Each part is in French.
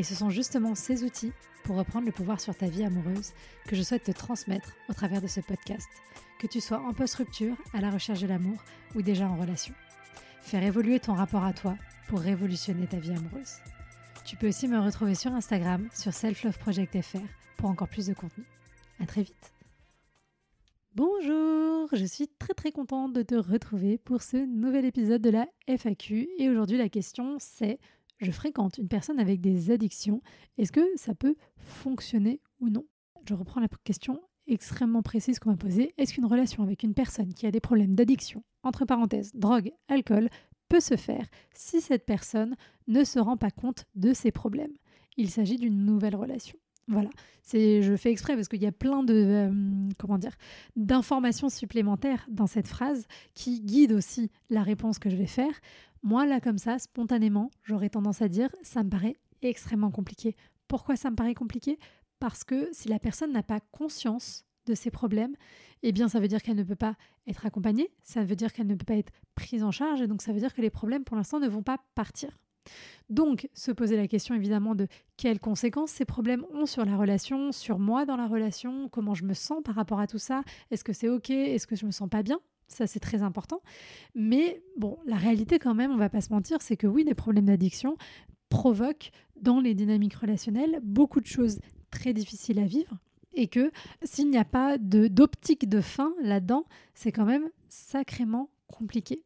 Et ce sont justement ces outils pour reprendre le pouvoir sur ta vie amoureuse que je souhaite te transmettre au travers de ce podcast, que tu sois en post-rupture, à la recherche de l'amour ou déjà en relation. Faire évoluer ton rapport à toi pour révolutionner ta vie amoureuse. Tu peux aussi me retrouver sur Instagram, sur selfloveproject.fr pour encore plus de contenu. À très vite. Bonjour, je suis très très contente de te retrouver pour ce nouvel épisode de la FAQ et aujourd'hui la question c'est je fréquente une personne avec des addictions, est-ce que ça peut fonctionner ou non? Je reprends la question extrêmement précise qu'on m'a posée. Est-ce qu'une relation avec une personne qui a des problèmes d'addiction, entre parenthèses, drogue, alcool, peut se faire si cette personne ne se rend pas compte de ses problèmes? Il s'agit d'une nouvelle relation. Voilà, c'est je fais exprès parce qu'il y a plein de euh, comment dire d'informations supplémentaires dans cette phrase qui guident aussi la réponse que je vais faire. Moi, là, comme ça, spontanément, j'aurais tendance à dire, ça me paraît extrêmement compliqué. Pourquoi ça me paraît compliqué? Parce que si la personne n'a pas conscience de ses problèmes, eh bien, ça veut dire qu'elle ne peut pas être accompagnée, ça veut dire qu'elle ne peut pas être prise en charge, et donc ça veut dire que les problèmes, pour l'instant, ne vont pas partir. Donc, se poser la question évidemment de quelles conséquences ces problèmes ont sur la relation, sur moi dans la relation, comment je me sens par rapport à tout ça, est-ce que c'est ok, est-ce que je me sens pas bien? Ça, c'est très important. Mais bon, la réalité, quand même, on va pas se mentir, c'est que oui, les problèmes d'addiction provoquent dans les dynamiques relationnelles beaucoup de choses très difficiles à vivre. Et que s'il n'y a pas d'optique de fin là-dedans, c'est quand même sacrément compliqué.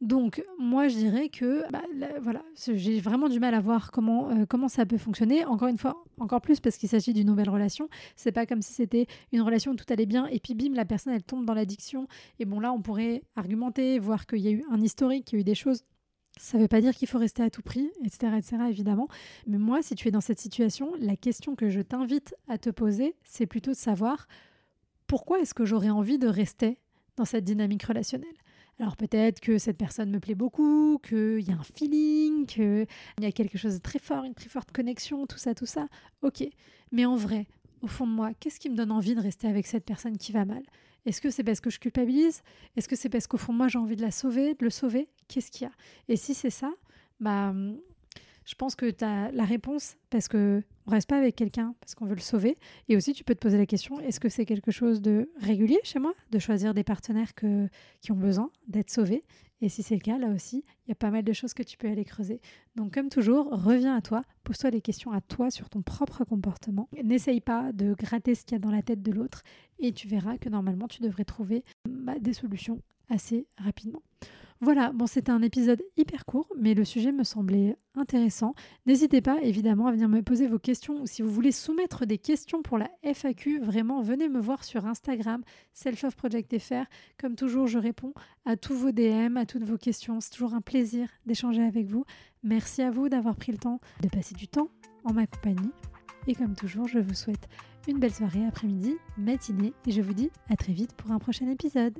Donc moi je dirais que bah, voilà, j'ai vraiment du mal à voir comment, euh, comment ça peut fonctionner. Encore une fois, encore plus parce qu'il s'agit d'une nouvelle relation. C'est pas comme si c'était une relation où tout allait bien et puis bim, la personne elle tombe dans l'addiction. Et bon là on pourrait argumenter, voir qu'il y a eu un historique, qu'il y a eu des choses. Ça ne veut pas dire qu'il faut rester à tout prix, etc., etc., évidemment. Mais moi, si tu es dans cette situation, la question que je t'invite à te poser, c'est plutôt de savoir pourquoi est-ce que j'aurais envie de rester dans cette dynamique relationnelle alors peut-être que cette personne me plaît beaucoup, qu'il y a un feeling, qu'il y a quelque chose de très fort, une très forte connexion, tout ça, tout ça. Ok. Mais en vrai, au fond de moi, qu'est-ce qui me donne envie de rester avec cette personne qui va mal? Est-ce que c'est parce que je culpabilise? Est-ce que c'est parce qu'au fond de moi, j'ai envie de la sauver, de le sauver? Qu'est-ce qu'il y a? Et si c'est ça, bah je pense que tu as la réponse parce que on reste pas avec quelqu'un parce qu'on veut le sauver. Et aussi, tu peux te poser la question est-ce que c'est quelque chose de régulier chez moi de choisir des partenaires qui ont besoin d'être sauvés? Et si c'est le cas, là aussi, il y a pas mal de choses que tu peux aller creuser. Donc, comme toujours, reviens à toi, pose-toi des questions à toi sur ton propre comportement. N'essaye pas de gratter ce qu'il y a dans la tête de l'autre et tu verras que normalement, tu devrais trouver bah, des solutions assez rapidement. Voilà, bon, c'était un épisode hyper court, mais le sujet me semblait intéressant. N'hésitez pas évidemment à venir me poser vos questions ou si vous voulez soumettre des questions pour la FAQ, vraiment venez me voir sur Instagram, selfofprojectfr. Comme toujours, je réponds à tous vos DM, à toutes vos questions. C'est toujours un plaisir d'échanger avec vous. Merci à vous d'avoir pris le temps de passer du temps en ma compagnie. Et comme toujours, je vous souhaite une belle soirée, après-midi, matinée, et je vous dis à très vite pour un prochain épisode.